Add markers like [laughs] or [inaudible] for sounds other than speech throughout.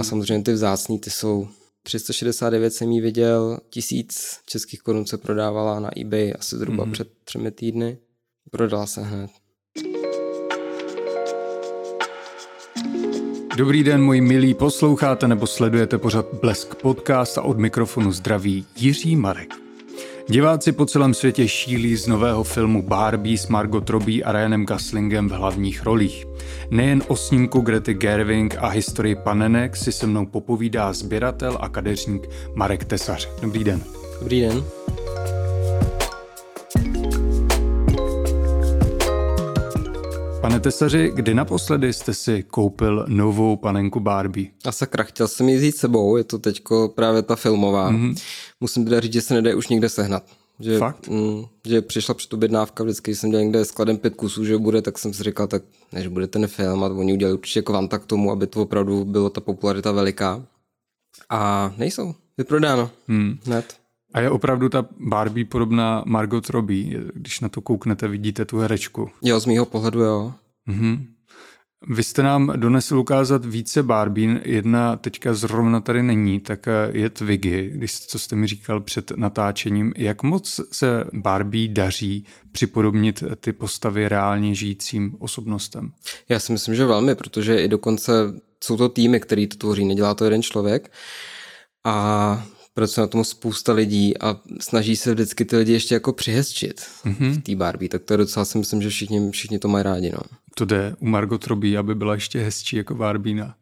A samozřejmě ty vzácný, ty jsou 369 jsem jí viděl, tisíc českých korun se prodávala na eBay asi zhruba mm-hmm. před třemi týdny. Prodala se hned. Dobrý den, moji milí, posloucháte nebo sledujete pořad Blesk podcast a od mikrofonu zdraví Jiří Marek. Diváci po celém světě šílí z nového filmu Barbie s Margot Robbie a Ryanem Goslingem v hlavních rolích. Nejen o snímku Grety Gerwig a historii panenek si se mnou popovídá sběratel a kadeřník Marek Tesař. Dobrý den. Dobrý den. Pane Tesaři, kdy naposledy jste si koupil novou panenku Barbie? A sakra, chtěl jsem ji vzít sebou, je to teďko právě ta filmová. Mm-hmm. Musím teda říct, že se nedá už nikde sehnat. Že, Fakt? Mm, že přišla před objednávka, vždycky jsem dělal někde skladem pět kusů, že bude, tak jsem si říkal, tak než bude ten film a oni udělali určitě kvanta k tomu, aby to opravdu bylo ta popularita veliká. A nejsou, vyprodáno, hmm. hned. A je opravdu ta Barbie podobná Margot Robbie, když na to kouknete, vidíte tu herečku. Jo, z mýho pohledu jo. Mm-hmm. Vy jste nám donesl ukázat více Barbín, jedna teďka zrovna tady není, tak je Twiggy, když, co jste mi říkal před natáčením. Jak moc se Barbie daří připodobnit ty postavy reálně žijícím osobnostem? Já si myslím, že velmi, protože i dokonce jsou to týmy, který to tvoří, nedělá to jeden člověk. A pracuje na tom spousta lidí a snaží se vždycky ty lidi ještě jako přihezčit mm-hmm. v té Barbie, tak to je docela si myslím, že všichni, všichni to mají rádi. No. To jde u Margot Robbie, aby byla ještě hezčí jako Barbína.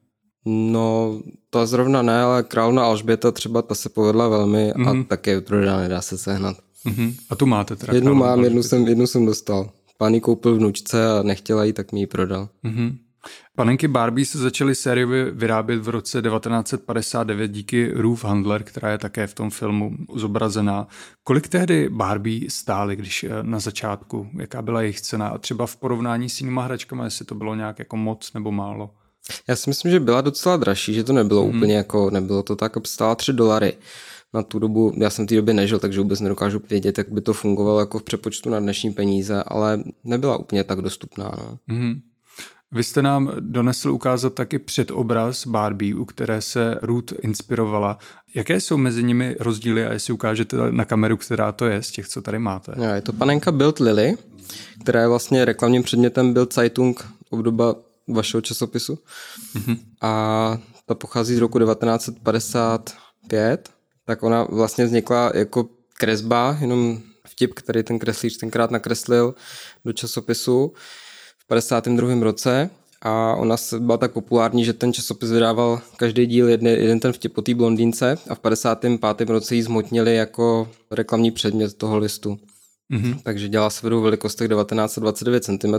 No, to zrovna ne, ale královna Alžběta třeba ta se povedla velmi mm-hmm. a mhm. také prodaná, nedá se sehnat. Mm-hmm. A tu máte teda? Jednu mám, jednu jsem, jednu jsem dostal. Pán koupil vnučce a nechtěla jí, tak mi ji prodal. Mm-hmm. Panenky Barbie se začaly sériově vyrábět v roce 1959 díky Ruth Handler, která je také v tom filmu zobrazená. Kolik tehdy Barbie stály, když eh, na začátku, jaká byla jejich cena a třeba v porovnání s jinýma hračkami, jestli to bylo nějak jako moc nebo málo? Já si myslím, že byla docela dražší, že to nebylo hmm. úplně jako, nebylo to tak, stála 3 dolary. Na tu dobu, já jsem v té době nežil, takže vůbec nedokážu vědět, jak by to fungovalo jako v přepočtu na dnešní peníze, ale nebyla úplně tak dostupná. No. Hmm. Vy jste nám donesl ukázat taky předobraz Barbie, u které se Ruth inspirovala. Jaké jsou mezi nimi rozdíly a jestli ukážete na kameru, která to je z těch, co tady máte? Jo, je to panenka Bild Lily, která je vlastně reklamním předmětem Bild Zeitung obdoba vašeho časopisu. Mm-hmm. A ta pochází z roku 1955, tak ona vlastně vznikla jako kresba, jenom vtip, který ten kreslíř tenkrát nakreslil do časopisu. 52. roce a ona byla tak populární, že ten časopis vydával každý díl jeden, jeden ten vtip o té blondýnce a v 55. roce ji zmotnili jako reklamní předmět toho listu. Mm-hmm. Takže dělala se v velikostech 1929 cm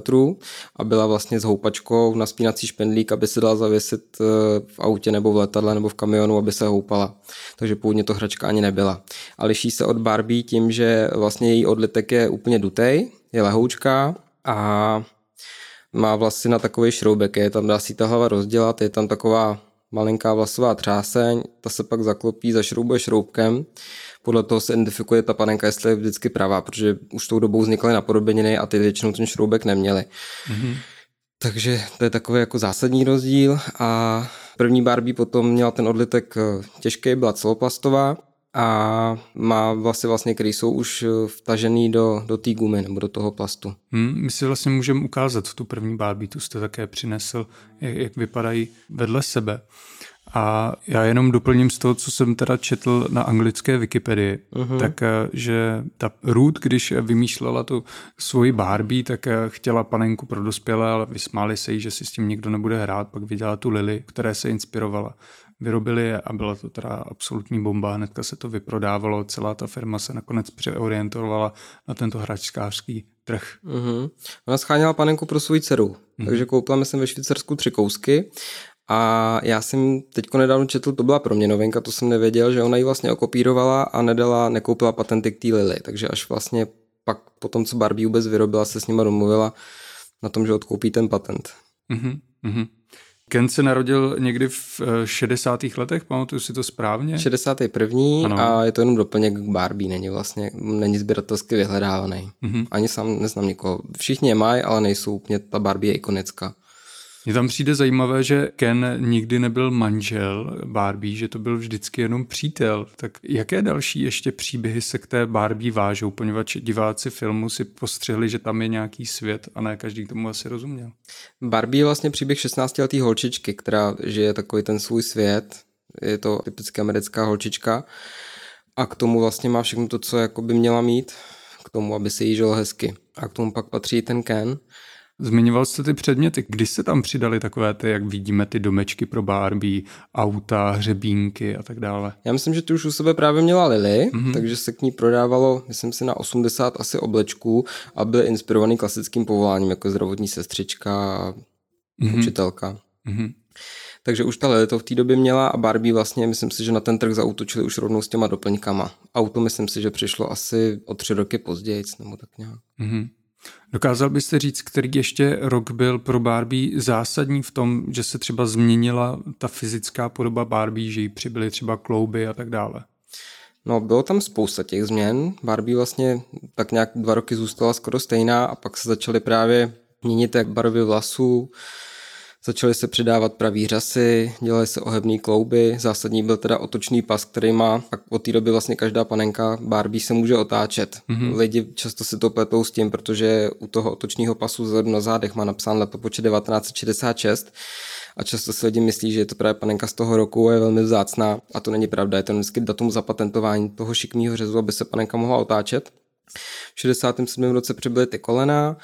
a byla vlastně s houpačkou na spínací špendlík, aby se dala zavěsit eh, v autě nebo v letadle nebo v kamionu, aby se houpala. Takže původně to hračka ani nebyla. A liší se od Barbie tím, že vlastně její odlitek je úplně dutej, je lehoučká a má vlasy na takový šroubek, je tam dá si ta hlava rozdělat, je tam taková malinká vlasová třáseň, ta se pak zaklopí, zašroubuje šroubkem, podle toho se identifikuje ta panenka, jestli je vždycky pravá, protože už tou dobou vznikaly napodobeniny a ty většinou ten šroubek neměly. Mm-hmm. Takže to je takový jako zásadní rozdíl a první Barbie potom měla ten odlitek eh, těžký, byla celoplastová a má vlasy vlastně, které jsou už eh, vtažený do, do té gumy nebo do toho plastu. Hmm, my si vlastně můžeme ukázat tu první Barbie, tu jste také přinesl, jak, jak vypadají vedle sebe. A já jenom doplním z toho, co jsem teda četl na anglické Wikipedii, uh-huh. tak eh, že ta Ruth, když vymýšlela tu svoji Barbie, tak eh, chtěla panenku pro dospělé, ale vysmáli se jí, že si s tím nikdo nebude hrát, pak viděla tu Lily, které se inspirovala vyrobili je a byla to teda absolutní bomba. Hnedka se to vyprodávalo, celá ta firma se nakonec přeorientovala na tento hračkářský trh. Mm-hmm. Ona scháněla panenku pro svou dceru, mm-hmm. takže koupila myslím ve Švýcarsku tři kousky a já jsem teďko nedávno četl, to byla pro mě novinka, to jsem nevěděl, že ona ji vlastně okopírovala a nedala, nekoupila patenty k té Lily, takže až vlastně pak po tom, co Barbie vůbec vyrobila, se s nima domluvila na tom, že odkoupí ten patent. Mm-hmm. Ken se narodil někdy v 60. Eh, letech, pamatuju si to správně? 61. Ano. a je to jenom doplněk k Barbie, není vlastně, není sběratelsky vyhledávaný. Mm-hmm. Ani sám neznám nikoho. Všichni je mají, ale nejsou úplně, ta Barbie je ikonická. Mně tam přijde zajímavé, že Ken nikdy nebyl manžel Barbie, že to byl vždycky jenom přítel. Tak jaké další ještě příběhy se k té Barbie vážou, poněvadž diváci filmu si postřehli, že tam je nějaký svět a ne každý tomu asi rozuměl. Barbie je vlastně příběh 16-letý holčičky, která žije takový ten svůj svět. Je to typicky americká holčička a k tomu vlastně má všechno to, co jako by měla mít, k tomu, aby se jí žilo hezky. A k tomu pak patří ten Ken, Zmiňoval jste ty předměty. Kdy se tam přidali takové ty, jak vidíme, ty domečky pro Barbie, auta, hřebínky a tak dále? Já myslím, že tu už u sebe právě měla Lily, mm-hmm. takže se k ní prodávalo, myslím si, na 80 asi oblečků a byl inspirovaný klasickým povoláním, jako zdravotní sestřička a mm-hmm. učitelka. Mm-hmm. Takže už ta Lily to v té době měla a Barbie vlastně, myslím si, že na ten trh zautočili už rovnou s těma doplňkama. Auto myslím si, že přišlo asi o tři roky později, nebo tak nějak. Mm-hmm. Dokázal byste říct, který ještě rok byl pro Barbie zásadní v tom, že se třeba změnila ta fyzická podoba Barbie, že jí přibyly třeba klouby a tak dále? No, bylo tam spousta těch změn. Barbie vlastně tak nějak dva roky zůstala skoro stejná a pak se začaly právě měnit jak barvy vlasů, Začaly se přidávat pravý řasy, dělaly se ohebný klouby, zásadní byl teda otočný pas, který má, a od té doby vlastně každá panenka Barbie se může otáčet. Mm-hmm. Lidi často si to pletou s tím, protože u toho otočného pasu zadu na zádech má napsán letopočet 1966 a často si lidi myslí, že je to právě panenka z toho roku a je velmi vzácná a to není pravda, je to vždycky datum zapatentování toho šikmého řezu, aby se panenka mohla otáčet. V 67. roce přibyly ty kolena,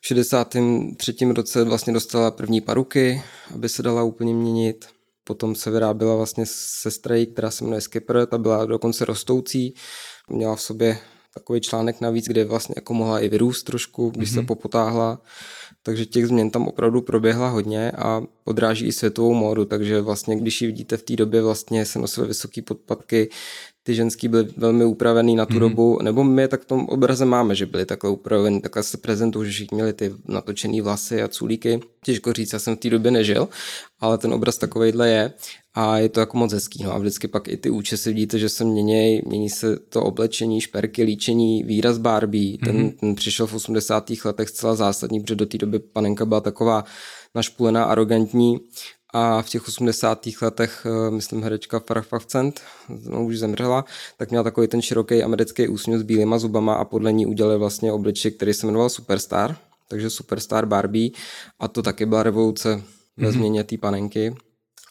v 63. roce vlastně dostala první paruky, aby se dala úplně měnit. Potom se vyráběla vlastně sestra, která se jmenuje Skipper, ta byla dokonce rostoucí, měla v sobě takový článek navíc, kde vlastně jako mohla i vyrůst trošku, když mm-hmm. se mhm. popotáhla. Takže těch změn tam opravdu proběhla hodně a odráží i světovou módu, takže vlastně když ji vidíte v té době, vlastně se nosily vysoké podpatky, ty ženský byly velmi upravený na tu mm-hmm. dobu, nebo my je tak v tom obraze máme, že byly takhle upravený, takhle se prezentují, že všichni měli ty natočený vlasy a culíky. Těžko říct, já jsem v té době nežil, ale ten obraz takovejhle je a je to jako moc hezký. No a vždycky pak i ty účesy vidíte, že se mění, mění se to oblečení, šperky, líčení, výraz Barbie. Ten, mm-hmm. ten přišel v 80. letech zcela zásadní, protože do té doby panenka byla taková našpulená, arrogantní a v těch 80. letech, eh, myslím, herečka Farah Fafcent, no, už zemřela, tak měla takový ten široký americký úsměv s bílýma zubama a podle ní udělali vlastně obličej, který se jmenoval Superstar, takže Superstar Barbie a to taky byla revoluce ve mm-hmm. změně té panenky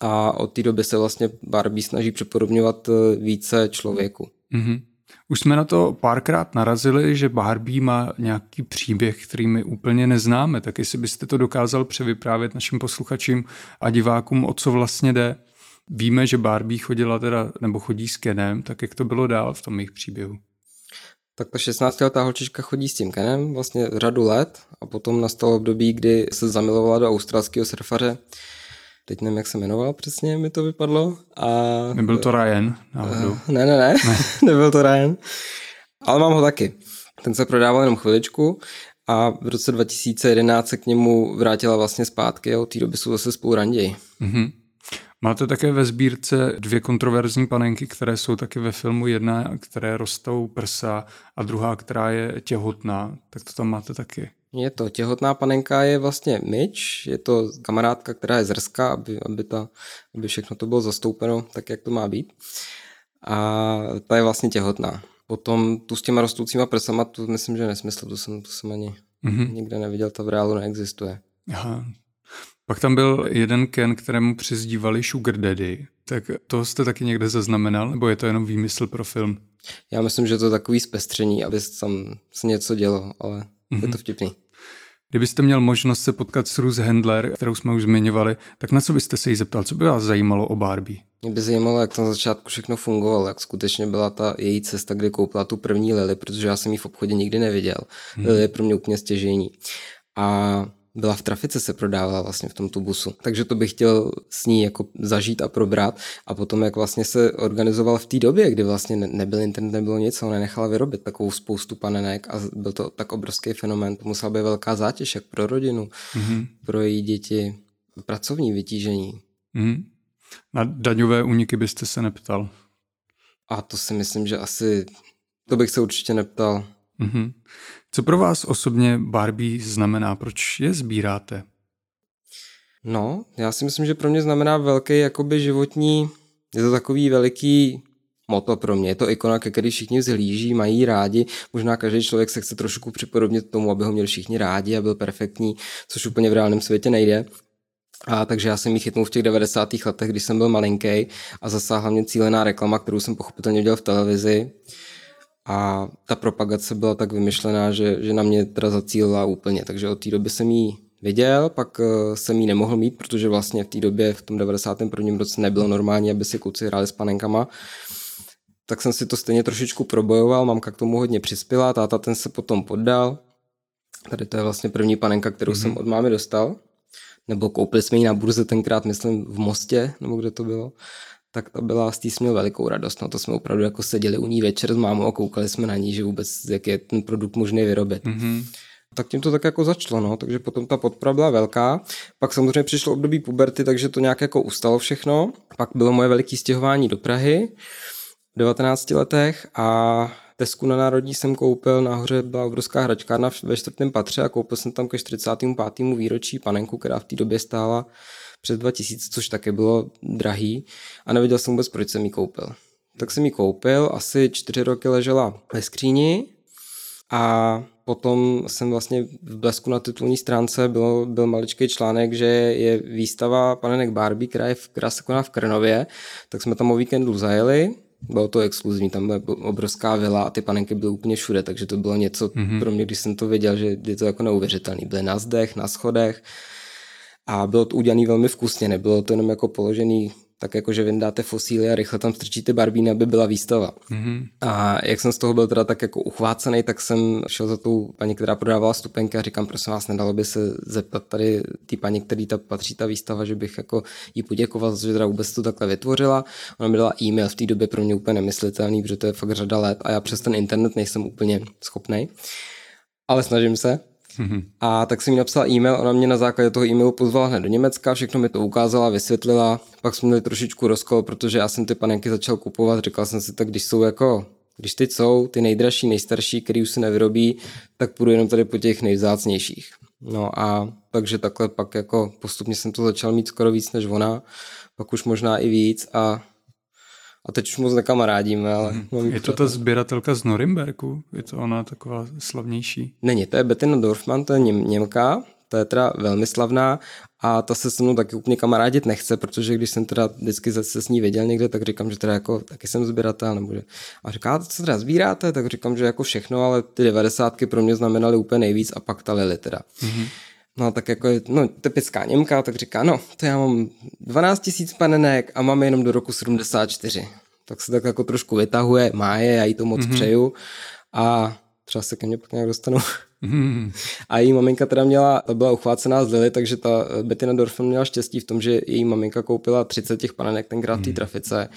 a od té doby se vlastně Barbie snaží připodobňovat eh, více člověku. Mm-hmm. Už jsme na to párkrát narazili, že Barbie má nějaký příběh, který my úplně neznáme, tak jestli byste to dokázal převyprávět našim posluchačům a divákům, o co vlastně jde. Víme, že Barbie chodila teda, nebo chodí s Kenem, tak jak to bylo dál v tom jejich příběhu? Tak ta 16-letá holčička chodí s tím Kenem vlastně řadu let a potom nastalo období, kdy se zamilovala do australského surfaře teď nevím, jak se jmenoval přesně, mi to vypadlo. A... Nebyl to Ryan náhodou? Uh, ne, ne, ne, ne. [laughs] nebyl to Ryan. Ale mám ho taky. Ten se prodával jenom chviličku a v roce 2011 se k němu vrátila vlastně zpátky a od té doby jsou zase spolu ranději. Mm-hmm. Máte také ve sbírce dvě kontroverzní panenky, které jsou taky ve filmu. Jedna, které rostou prsa a druhá, která je těhotná. Tak to tam máte taky. Je to těhotná panenka, je vlastně myč, je to kamarádka, která je zrská, aby, aby, ta, aby všechno to bylo zastoupeno tak, jak to má být. A ta je vlastně těhotná. Potom tu s těma rostoucíma prsama, tu myslím, že nesmysl, to jsem, to jsem ani mm-hmm. nikde neviděl, ta v reálu neexistuje. Aha. Pak tam byl jeden Ken, kterému přizdívali Sugar Daddy. Tak to jste taky někde zaznamenal, nebo je to jenom výmysl pro film? Já myslím, že to je takový zpestření, aby tam se něco dělo, ale mm-hmm. je to mhm. vtipný. Kdybyste měl možnost se potkat s Ruth Handler, kterou jsme už zmiňovali, tak na co byste se jí zeptal? Co by vás zajímalo o Barbie? Mě by zajímalo, jak na začátku všechno fungovalo, jak skutečně byla ta její cesta, kdy koupila tu první Lily, protože já jsem ji v obchodě nikdy neviděl. Hmm. Lily je pro mě úplně stěžení. A byla v trafice, se prodávala vlastně v tom busu. Takže to bych chtěl s ní jako zažít a probrat. A potom, jak vlastně se organizoval v té době, kdy vlastně nebyl internet, nebylo nic, ona nechala vyrobit takovou spoustu panenek a byl to tak obrovský fenomén. To musela být velká zátěž, jak pro rodinu, mm-hmm. pro její děti, pracovní vytížení. Mm-hmm. Na daňové úniky byste se neptal? A to si myslím, že asi, to bych se určitě neptal. Mm-hmm. Co pro vás osobně Barbie znamená? Proč je sbíráte? No, já si myslím, že pro mě znamená velký jakoby životní, je to takový veliký moto pro mě. Je to ikona, ke který všichni vzhlíží, mají rádi. Možná každý člověk se chce trošku připodobnit tomu, aby ho měli všichni rádi a byl perfektní, což úplně v reálném světě nejde. A takže já jsem ji chytnul v těch 90. letech, když jsem byl malinký a zasáhla mě cílená reklama, kterou jsem pochopitelně dělal v televizi. A ta propagace byla tak vymyšlená, že, že na mě teda zacílila úplně. Takže od té doby jsem ji viděl, pak eh, jsem ji nemohl mít, protože vlastně v té době, v tom 91. roce nebylo normální, aby si kluci hráli s panenkama. Tak jsem si to stejně trošičku probojoval, mamka k tomu hodně přispěla, táta ten se potom poddal. Tady to je vlastně první panenka, kterou mm-hmm. jsem od mámy dostal nebo koupili jsme ji na burze tenkrát, myslím, v Mostě, nebo kde to bylo, tak to byla, z té jsme měl velikou radost. No to jsme opravdu jako seděli u ní večer s mámou a koukali jsme na ní, že vůbec jak je ten produkt možný vyrobit. Mm-hmm. Tak tím to tak jako začalo, no, takže potom ta podpora byla velká. Pak samozřejmě přišlo období puberty, takže to nějak jako ustalo všechno. Pak bylo moje veliké stěhování do Prahy v 19 letech a Tesku na národní jsem koupil, nahoře byla obrovská hračkárna ve čtvrtém patře a koupil jsem tam ke 45. výročí panenku, která v té době stála přes 2000, což také bylo drahý a nevěděl jsem vůbec, proč jsem ji koupil. Tak jsem ji koupil, asi čtyři roky ležela ve skříni a potom jsem vlastně v blesku na titulní stránce byl, byl maličký článek, že je výstava panenek Barbie, která, je v, která se koná v Krnově, tak jsme tam o víkendu zajeli bylo to exkluzivní, tam byla obrovská vila a ty panenky byly úplně všude, takže to bylo něco mm-hmm. pro mě, když jsem to věděl, že je to jako neuvěřitelný. Byly na zdech, na schodech a bylo to udělané velmi vkusně, nebylo to jenom jako položený tak jako, že vyndáte fosíly a rychle tam strčíte barbíny, aby byla výstava. Mm-hmm. A jak jsem z toho byl teda tak jako uchvácený, tak jsem šel za tou paní, která prodávala stupenky a říkám, prosím vás, nedalo by se zeptat tady ty paní, který ta patří ta výstava, že bych jako jí poděkoval, že teda vůbec to takhle vytvořila. Ona mi dala e-mail v té době pro mě úplně nemyslitelný, protože to je fakt řada let a já přes ten internet nejsem úplně schopný. Ale snažím se. Mm-hmm. A tak jsem jí napsal e-mail, ona mě na základě toho e-mailu pozvala hned do Německa, všechno mi to ukázala, vysvětlila, pak jsme měli trošičku rozkol, protože já jsem ty panenky začal kupovat, říkal jsem si tak, když jsou jako, když teď jsou ty nejdražší, nejstarší, který už se nevyrobí, tak půjdu jenom tady po těch nejvzácnějších. No a takže takhle pak jako postupně jsem to začal mít skoro víc než ona, pak už možná i víc a a teď už moc nekamarádíme, ale... Hmm. Je to ta sběratelka z Norimberku? Je to ona taková slavnější? Není, to je Bettina Dorfman, to je Něm, Němka, to je teda velmi slavná a ta se se mnou taky úplně kamarádit nechce, protože když jsem teda vždycky se s ní věděl někde, tak říkám, že teda jako taky jsem sběratel, nebo že... A říká, co teda sbíráte? Tak říkám, že jako všechno, ale ty devadesátky pro mě znamenaly úplně nejvíc a pak ta Lily teda. Mm-hmm. No tak jako je, no, typická Němka, tak říká, no, to já mám 12 tisíc panenek a mám jenom do roku 74. Tak se tak jako trošku vytahuje, má je, já jí to moc mm-hmm. přeju a třeba se ke mně pak nějak dostanu. Mm-hmm. A její maminka teda měla, ta byla uchvácená z Lily, takže ta Bettina Dorfman měla štěstí v tom, že její maminka koupila 30 těch panenek tenkrát v té mm. trafice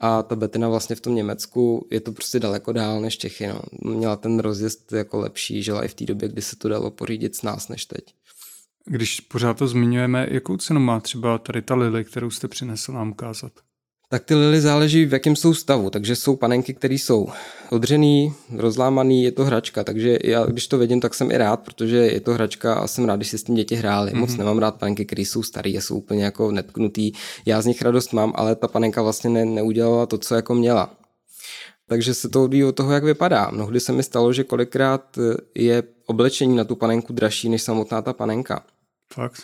a ta Bettina vlastně v tom Německu je to prostě daleko dál než Čechy. No. Měla ten rozjezd jako lepší, žila i v té době, kdy se to dalo pořídit s nás než teď. Když pořád to zmiňujeme, jakou cenu má třeba tady ta lily, kterou jste přinesl nám ukázat? Tak ty lily záleží, v jakém jsou stavu, takže jsou panenky, které jsou odřený, rozlámaný, je to hračka, takže já když to vidím, tak jsem i rád, protože je to hračka a jsem rád, když si s tím děti hrály. Mm-hmm. Moc mhm. nemám rád panenky, které jsou staré a jsou úplně jako netknutý. Já z nich radost mám, ale ta panenka vlastně ne, neudělala to, co jako měla. Takže se to odvíjí od toho, jak vypadá. Mnohdy se mi stalo, že kolikrát je oblečení na tu panenku dražší než samotná ta panenka. Fakt.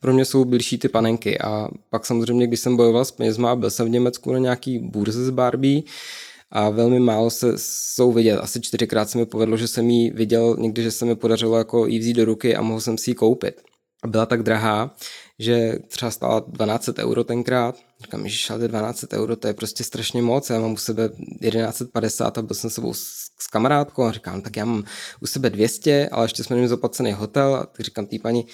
Pro mě jsou blížší ty panenky a pak samozřejmě, když jsem bojoval s penězma, byl jsem v Německu na nějaký burze z Barbie a velmi málo se jsou vidět. Asi čtyřikrát se mi povedlo, že jsem ji viděl někdy, že se mi podařilo jako jí vzít do ruky a mohl jsem si ji koupit. A byla tak drahá, že třeba stála 12 euro tenkrát. Říkám, že ale 12 euro, to je prostě strašně moc. Já mám u sebe 1150 a byl jsem sebou s, s kamarádkou a říkám, tak já mám u sebe 200, ale ještě jsme měli zaplacený hotel. A tak říkám té paní,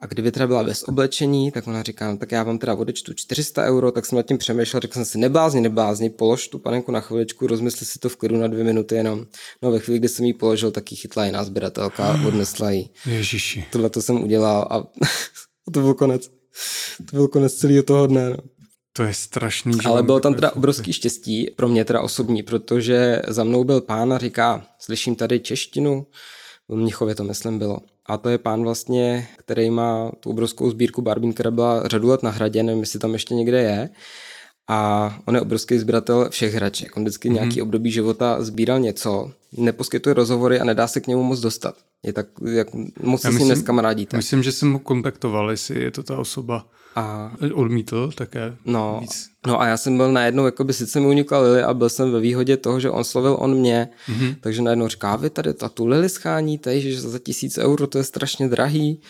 a kdyby teda byla bez oblečení, tak ona říká, no, tak já vám teda odečtu 400 euro, tak jsem nad tím přemýšlel, řekl jsem si, neblázni, neblázni, polož tu panenku na chviličku, rozmysli si to v klidu na dvě minuty jenom. No ve chvíli, kdy jsem ji položil, tak ji chytla jiná sběratelka a [gasps] odnesla ji. Ježiši. Tohle to jsem udělal a [laughs] to byl konec. To byl konec celého toho dne. No. To je strašný. Ale bylo tam teda obrovský štěstí, pro mě teda osobní, protože za mnou byl pán a říká, slyším tady češtinu, v Mnichově to myslím bylo. a to je pán vlastně, který má tu obrovskou sbírku Barbín, která byla řadu let na hradě, nevím, jestli tam ještě někde je. A on je obrovský sběratel všech hraček. On vždycky mm-hmm. nějaký období života sbíral něco, neposkytuje rozhovory a nedá se k němu moc dostat. Je tak, jak moc se s ním neskamarádíte. Myslím, že jsem ho kontaktoval, jestli je to ta osoba. A odmítl také no, víc. No a já jsem byl najednou, jako by sice mi unikla Lily a byl jsem ve výhodě toho, že on slovil on mě, mm-hmm. takže najednou říká, vy tady ta tu Lily scháníte, že za tisíc euro to je strašně drahý.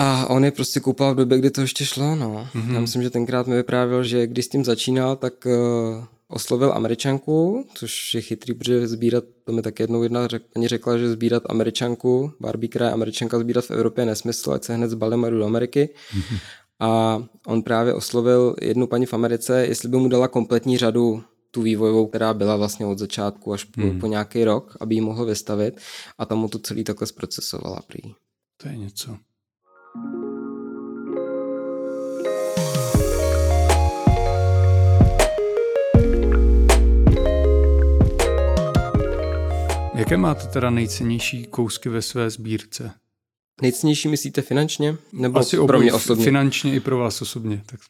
A on je prostě koupal v době, kdy to ještě šlo, no. Mm-hmm. Já myslím, že tenkrát mi vyprávěl, že když s tím začínal, tak uh, oslovil američanku, což je chytrý, protože sbírat, to mi tak jednou jedna řek, paní řekla, že sbírat američanku, Barbie kraje američanka sbírat v Evropě je nesmysl, ať se hned zbalím a jdu do Ameriky. Mm-hmm. A on právě oslovil jednu paní v Americe, jestli by mu dala kompletní řadu tu vývojovou, která byla vlastně od začátku až po, hmm. po nějaký rok, aby ji mohl vystavit a tam mu to celý takhle zprocesovala prý. To je něco. Jaké máte teda nejcennější kousky ve své sbírce? Nejcennější myslíte finančně? Nebo Asi pro mě osobně? Finančně i pro vás osobně. Tak.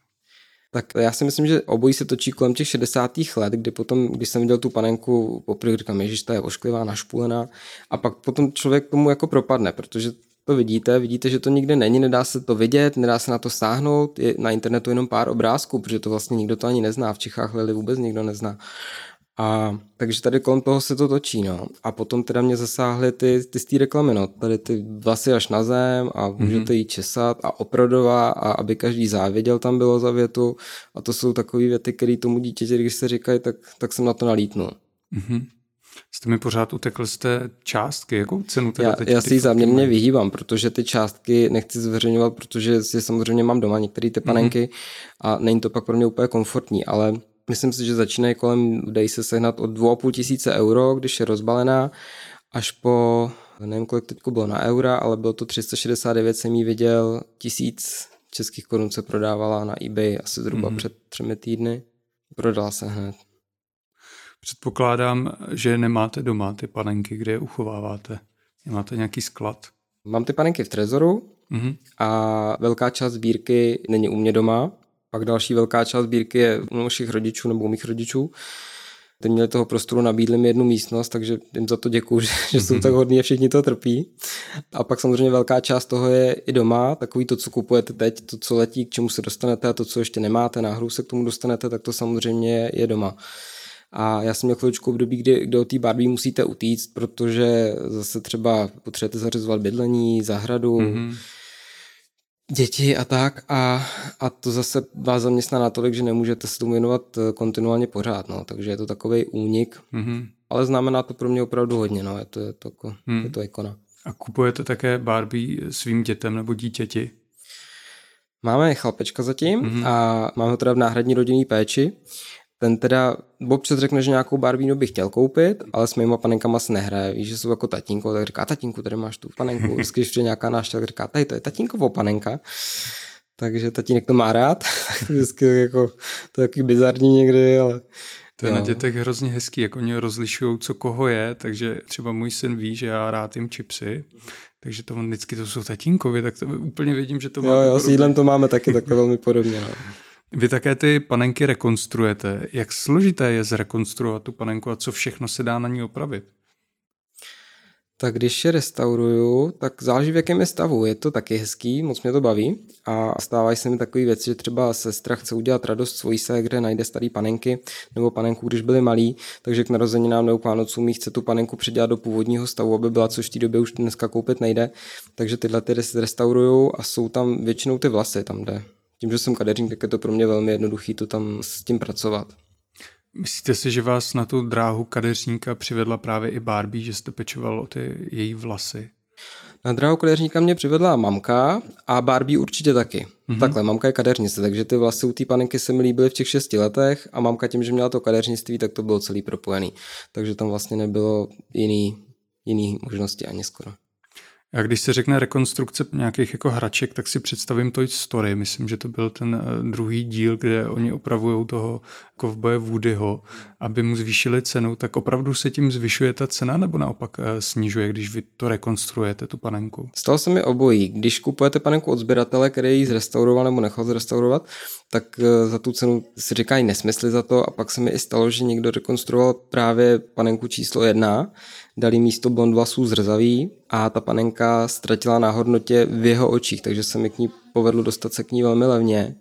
Tak já si myslím, že obojí se točí kolem těch 60. let, kdy potom, když jsem viděl tu panenku, poprvé říkám, že ta je ošklivá, našpulená a pak potom člověk tomu jako propadne, protože to vidíte, vidíte, že to nikde není, nedá se to vidět, nedá se na to stáhnout, je na internetu jenom pár obrázků, protože to vlastně nikdo to ani nezná, v Čechách Lily vůbec nikdo nezná. A takže tady kolem toho se to točí, no. A potom teda mě zasáhly ty, ty z té reklamy, no. Tady ty vlasy až na zem a mm-hmm. můžete jí česat a oprodová a aby každý závěděl tam bylo za větu. A to jsou takové věty, které tomu dítěti, když se říkají, tak, tak jsem na to nalítnul. Mm-hmm. Jste mi pořád utekl z té částky, jakou cenu teda já, teď Já si ji záměrně vyhýbám, protože ty částky nechci zveřejňovat, protože si samozřejmě mám doma některé ty panenky mm-hmm. a není to pak pro mě úplně komfortní, ale Myslím si, že začínají kolem, dají se sehnat od 2,5 tisíce euro, když je rozbalená, až po, nevím kolik teď bylo na eura, ale bylo to 369, jsem jí viděl, tisíc českých korun se prodávala na eBay asi zhruba mm-hmm. před třemi týdny. Prodala se hned. Předpokládám, že nemáte doma ty panenky, kde je uchováváte. Máte nějaký sklad? Mám ty panenky v trezoru mm-hmm. a velká část sbírky není u mě doma, pak další velká část sbírky je u našich rodičů nebo u mých rodičů. Ty měli toho prostoru, nabídli mi jednu místnost, takže jim za to děkuju, [laughs] že, že jsou tak hodní a všichni to trpí. A pak samozřejmě velká část toho je i doma, takový to, co kupujete teď, to, co letí, k čemu se dostanete a to, co ještě nemáte, náhodou se k tomu dostanete, tak to samozřejmě je doma. A já jsem měl chvíličku období, kdy, kdy od té Barbie musíte utíct, protože zase třeba potřebujete zařizovat bydlení, zahradu, mm-hmm děti a tak a, a to zase vás zaměstná natolik, že nemůžete se tomu věnovat eh, kontinuálně pořád, no, takže je to takový únik, mm-hmm. ale znamená to pro mě opravdu hodně, no, je to, je to, jako, mm. je to ikona. A kupujete také Barbie svým dětem nebo dítěti? Máme chlapečka zatím mm-hmm. a máme ho teda v náhradní rodinný péči ten teda občas řekne, že nějakou Barbínu by chtěl koupit, ale s mýma panenkama se nehraje. Víš, že jsou jako tatínko, tak říká, tatínku, tady máš tu panenku. [laughs] Vždycky, když nějaká návštěva, tak říká, tady to je tatínkovo panenka. Takže tatínek to má rád. [laughs] Vždycky jako, to je taky bizarní někdy, ale to je jo. na dětech hrozně hezký, jak oni rozlišují, co koho je, takže třeba můj syn ví, že já rád jim čipsy, takže to vždycky to jsou tatínkovi, tak to úplně vidím, že to má. Jo, jo, s jídlem to máme taky takhle velmi podobně. No. [laughs] Vy také ty panenky rekonstruujete. Jak složité je zrekonstruovat tu panenku a co všechno se dá na ní opravit? Tak když je restauruju, tak záleží v jakém je stavu. Je to taky hezký, moc mě to baví a stávají se mi takové věci, že třeba sestra chce udělat radost svojí kde najde staré panenky nebo panenku, když byly malí, takže k narozeninám nebo k Vánocům chce tu panenku předělat do původního stavu, aby byla, což v té době už dneska koupit nejde. Takže tyhle ty restauruju a jsou tam většinou ty vlasy, tam jde tím, že jsem kadeřník, tak je to pro mě velmi jednoduché to tam s tím pracovat. Myslíte si, že vás na tu dráhu kadeřníka přivedla právě i Barbie, že jste pečoval o ty její vlasy? Na dráhu kadeřníka mě přivedla mamka a Barbie určitě taky. Mm-hmm. Takhle, mamka je kadeřnice, takže ty vlasy u té panenky se mi líbily v těch šesti letech a mamka tím, že měla to kadeřnictví, tak to bylo celý propojený. Takže tam vlastně nebylo jiný, jiný možnosti ani skoro. Já když se řekne rekonstrukce nějakých jako hraček, tak si představím Toy Story. Myslím, že to byl ten eh, druhý díl, kde oni opravují toho kovboje Woodyho, aby mu zvýšili cenu. Tak opravdu se tím zvyšuje ta cena nebo naopak eh, snižuje, když vy to rekonstruujete, tu panenku? Stalo se mi obojí. Když kupujete panenku od sběratele, který ji zrestauroval nebo nechal zrestaurovat, tak eh, za tu cenu si říkají nesmysly za to a pak se mi i stalo, že někdo rekonstruoval právě panenku číslo jedna, dali místo blond vlasů zrzavý a ta panenka ztratila na hodnotě v jeho očích, takže se mi k ní povedlo dostat se k ní velmi levně.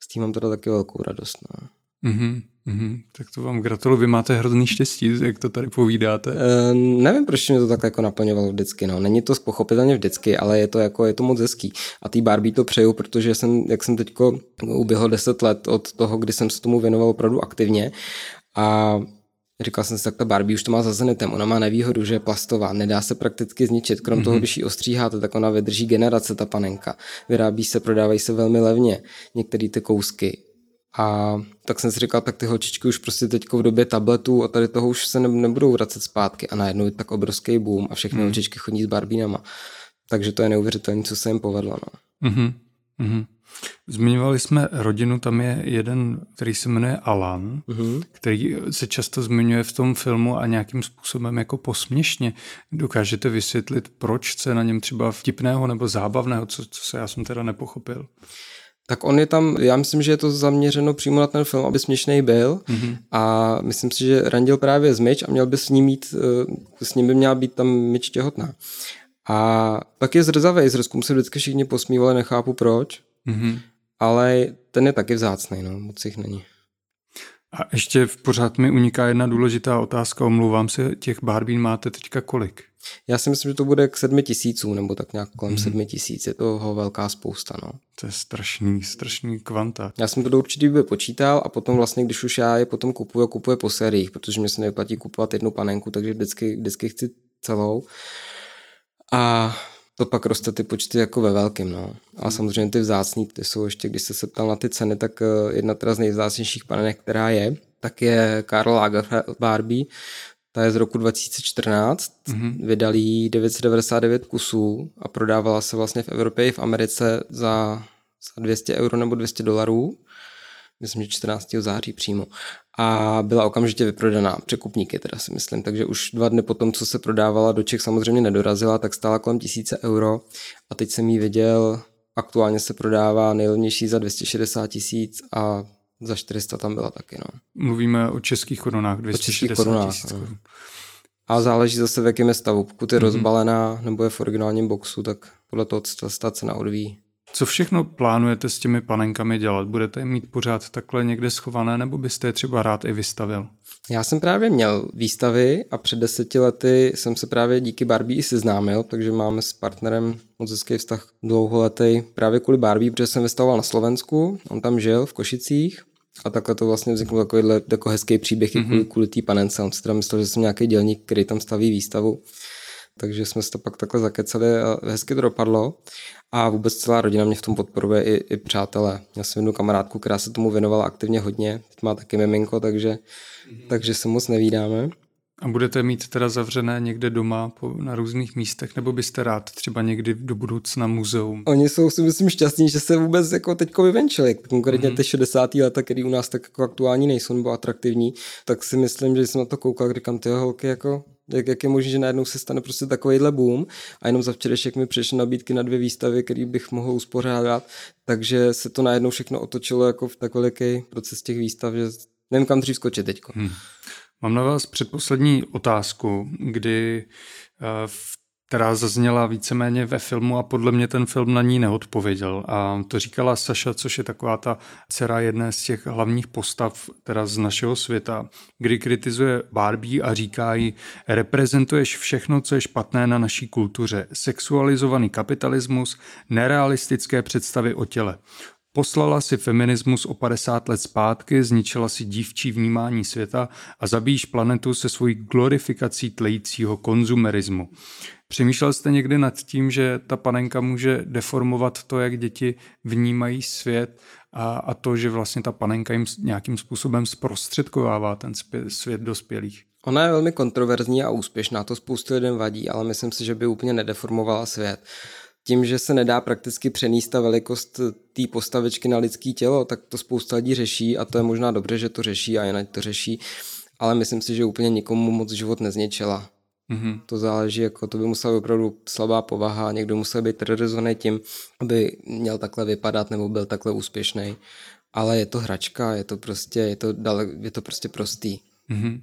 S tím mám teda taky velkou radost. No. Mm-hmm. Mm-hmm, tak to vám gratuluju, vy máte hrozný štěstí, jak to tady povídáte. E, nevím, proč mě to tak jako naplňovalo vždycky, no. Není to pochopitelně vždycky, ale je to jako, je to moc hezký. A tý Barbie to přeju, protože jsem, jak jsem teďko uběhl 10 let od toho, kdy jsem se tomu věnoval opravdu aktivně a Říkal jsem si, tak ta Barbie už to má za zenitem. Ona má nevýhodu, že je plastová, nedá se prakticky zničit. Krom mm-hmm. toho, když ji ostříháte, tak ona vydrží generace, ta panenka. Vyrábí se, prodávají se velmi levně některé ty kousky. A tak jsem si říkal, tak ty holčičky už prostě teď v době tabletů a tady toho už se nebudou vracet zpátky a najednou je tak obrovský boom a všechny mm. holčičky chodí s barbínama. Takže to je neuvěřitelné, co se jim povedlo. No. Mm-hmm. Mm-hmm. Zmiňovali jsme rodinu, tam je jeden, který se jmenuje Alan, mm-hmm. který se často zmiňuje v tom filmu a nějakým způsobem jako posměšně. Dokážete vysvětlit, proč se na něm třeba vtipného nebo zábavného, co, co se já jsem teda nepochopil? tak on je tam, já myslím, že je to zaměřeno přímo na ten film, aby směšný byl mm-hmm. a myslím si, že randil právě z myč a měl by s ním mít, eh, s ním by měla být tam myč těhotná. A tak je zrzavý, z se vždycky všichni posmívali, nechápu proč, mm-hmm. ale ten je taky vzácný, no, moc jich není. A ještě v pořád mi uniká jedna důležitá otázka, omlouvám se, těch Barbín máte teďka kolik? Já si myslím, že to bude k sedmi tisícům, nebo tak nějak kolem mm. sedmi tisíc. Je toho velká spousta. No. To je strašný, strašný kvanta. Já jsem to do určitý doby počítal a potom vlastně, když už já je potom kupuju, kupuju po sériích, protože mě se nevyplatí kupovat jednu panenku, takže vždycky, vždycky chci celou. A to pak roste ty počty jako ve velkým. No. A hmm. samozřejmě ty vzácný, ty jsou ještě, když jste se ptal na ty ceny, tak eh, jedna teda z nejvzácnějších panenek, která je, tak je Karl Lagerfeld Barbie, ta je z roku 2014, mm-hmm. vydali 999 kusů a prodávala se vlastně v Evropě i v Americe za, za 200 euro nebo 200 dolarů. Myslím, že 14. září přímo. A byla okamžitě vyprodaná. Překupníky teda si myslím. Takže už dva dny potom, co se prodávala do Čech, samozřejmě nedorazila, tak stála kolem 1000 euro. A teď jsem ji viděl, aktuálně se prodává nejlevnější za 260 tisíc a za 400 tam byla taky, no. Mluvíme o českých korunách, 260 korunách, tisíc korun. A záleží zase v jakém je stavu. Pokud je mm-hmm. rozbalená nebo je v originálním boxu, tak podle toho se ta cena odvíjí. Co všechno plánujete s těmi panenkami dělat? Budete je mít pořád takhle někde schované, nebo byste je třeba rád i vystavil? Já jsem právě měl výstavy a před deseti lety jsem se právě díky Barbie i seznámil, takže máme s partnerem moc hezký vztah dlouholetý právě kvůli Barbie, protože jsem vystavoval na Slovensku, on tam žil v Košicích a takhle to vlastně vznikl takovýhle jako hezký příběh mm-hmm. kvůli, kvůli té panence. On si teda myslel, že jsem nějaký dělník, který tam staví výstavu. Takže jsme se to pak takhle zakecali a hezky to dopadlo. A vůbec celá rodina mě v tom podporuje i, i přátelé. Já jsem jednu kamarádku, která se tomu věnovala aktivně hodně. Teď má taky miminko, takže, mm-hmm. takže se moc nevídáme. A budete mít teda zavřené někde doma po, na různých místech, nebo byste rád třeba někdy do budoucna muzeum? Oni jsou si myslím šťastní, že se vůbec jako teďko vyvenčili. Konkrétně mm-hmm. ty 60. leta, které u nás tak jako aktuální nejsou nebo atraktivní, tak si myslím, že jsem na to koukal, říkám, ty holky jako jak, jak je možné, že najednou se stane prostě takovýhle boom a jenom za včerejšek mi přišly nabídky na dvě výstavy, které bych mohl uspořádat, takže se to najednou všechno otočilo jako v takový proces těch výstav, že nevím kam dřív skočit teďko. Hmm. Mám na vás předposlední otázku, kdy eh, v která zazněla víceméně ve filmu a podle mě ten film na ní neodpověděl. A to říkala Saša, což je taková ta dcera jedné z těch hlavních postav teda z našeho světa, kdy kritizuje Barbie a říká jí, reprezentuješ všechno, co je špatné na naší kultuře. Sexualizovaný kapitalismus, nerealistické představy o těle. Poslala si feminismus o 50 let zpátky, zničila si dívčí vnímání světa a zabíjíš planetu se svojí glorifikací tlejícího konzumerismu. Přemýšlel jste někdy nad tím, že ta panenka může deformovat to, jak děti vnímají svět a, a to, že vlastně ta panenka jim nějakým způsobem zprostředkovává ten svět dospělých? Ona je velmi kontroverzní a úspěšná, to spoustu lidem vadí, ale myslím si, že by úplně nedeformovala svět. Tím, že se nedá prakticky přenést ta velikost té postavičky na lidský tělo, tak to spousta lidí řeší a to je možná dobře, že to řeší a jinak to řeší, ale myslím si, že úplně nikomu moc život nezničila. Mm-hmm. To záleží, jako to by musela být opravdu slabá povaha, někdo musel být terorizovaný tím, aby měl takhle vypadat nebo byl takhle úspěšný. Ale je to hračka, je to prostě, je to, dale, je to prostě prostý. Mm-hmm.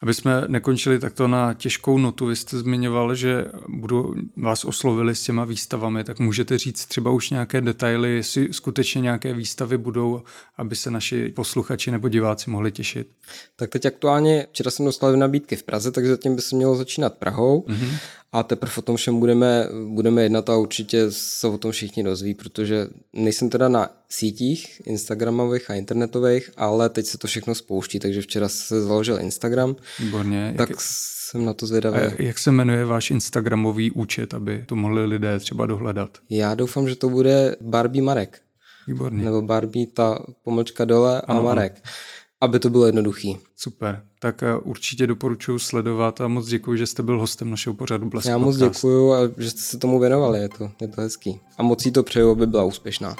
Aby jsme nekončili takto na těžkou notu, vy jste zmiňoval, že budu vás oslovili s těma výstavami, tak můžete říct třeba už nějaké detaily, jestli skutečně nějaké výstavy budou, aby se naši posluchači nebo diváci mohli těšit? Tak teď aktuálně, včera jsem dostal nabídky v Praze, takže zatím by se mělo začínat Prahou. Mm-hmm a teprve o tom všem budeme, budeme jednat a určitě se o tom všichni dozví, protože nejsem teda na sítích Instagramových a internetových, ale teď se to všechno spouští, takže včera se založil Instagram. Výborně. Tak jak, jsem na to zvědavý. A jak se jmenuje váš Instagramový účet, aby to mohli lidé třeba dohledat? Já doufám, že to bude Barbie Marek. Výborně. Nebo Barbie ta pomlčka dole a ano, Marek. Ano aby to bylo jednoduchý. Super, tak eh, určitě doporučuji sledovat a moc děkuji, že jste byl hostem našeho pořadu Blesk Já moc děkuji a že jste se tomu věnovali, je to, je to hezký. A moc jí to přeju, aby byla úspěšná.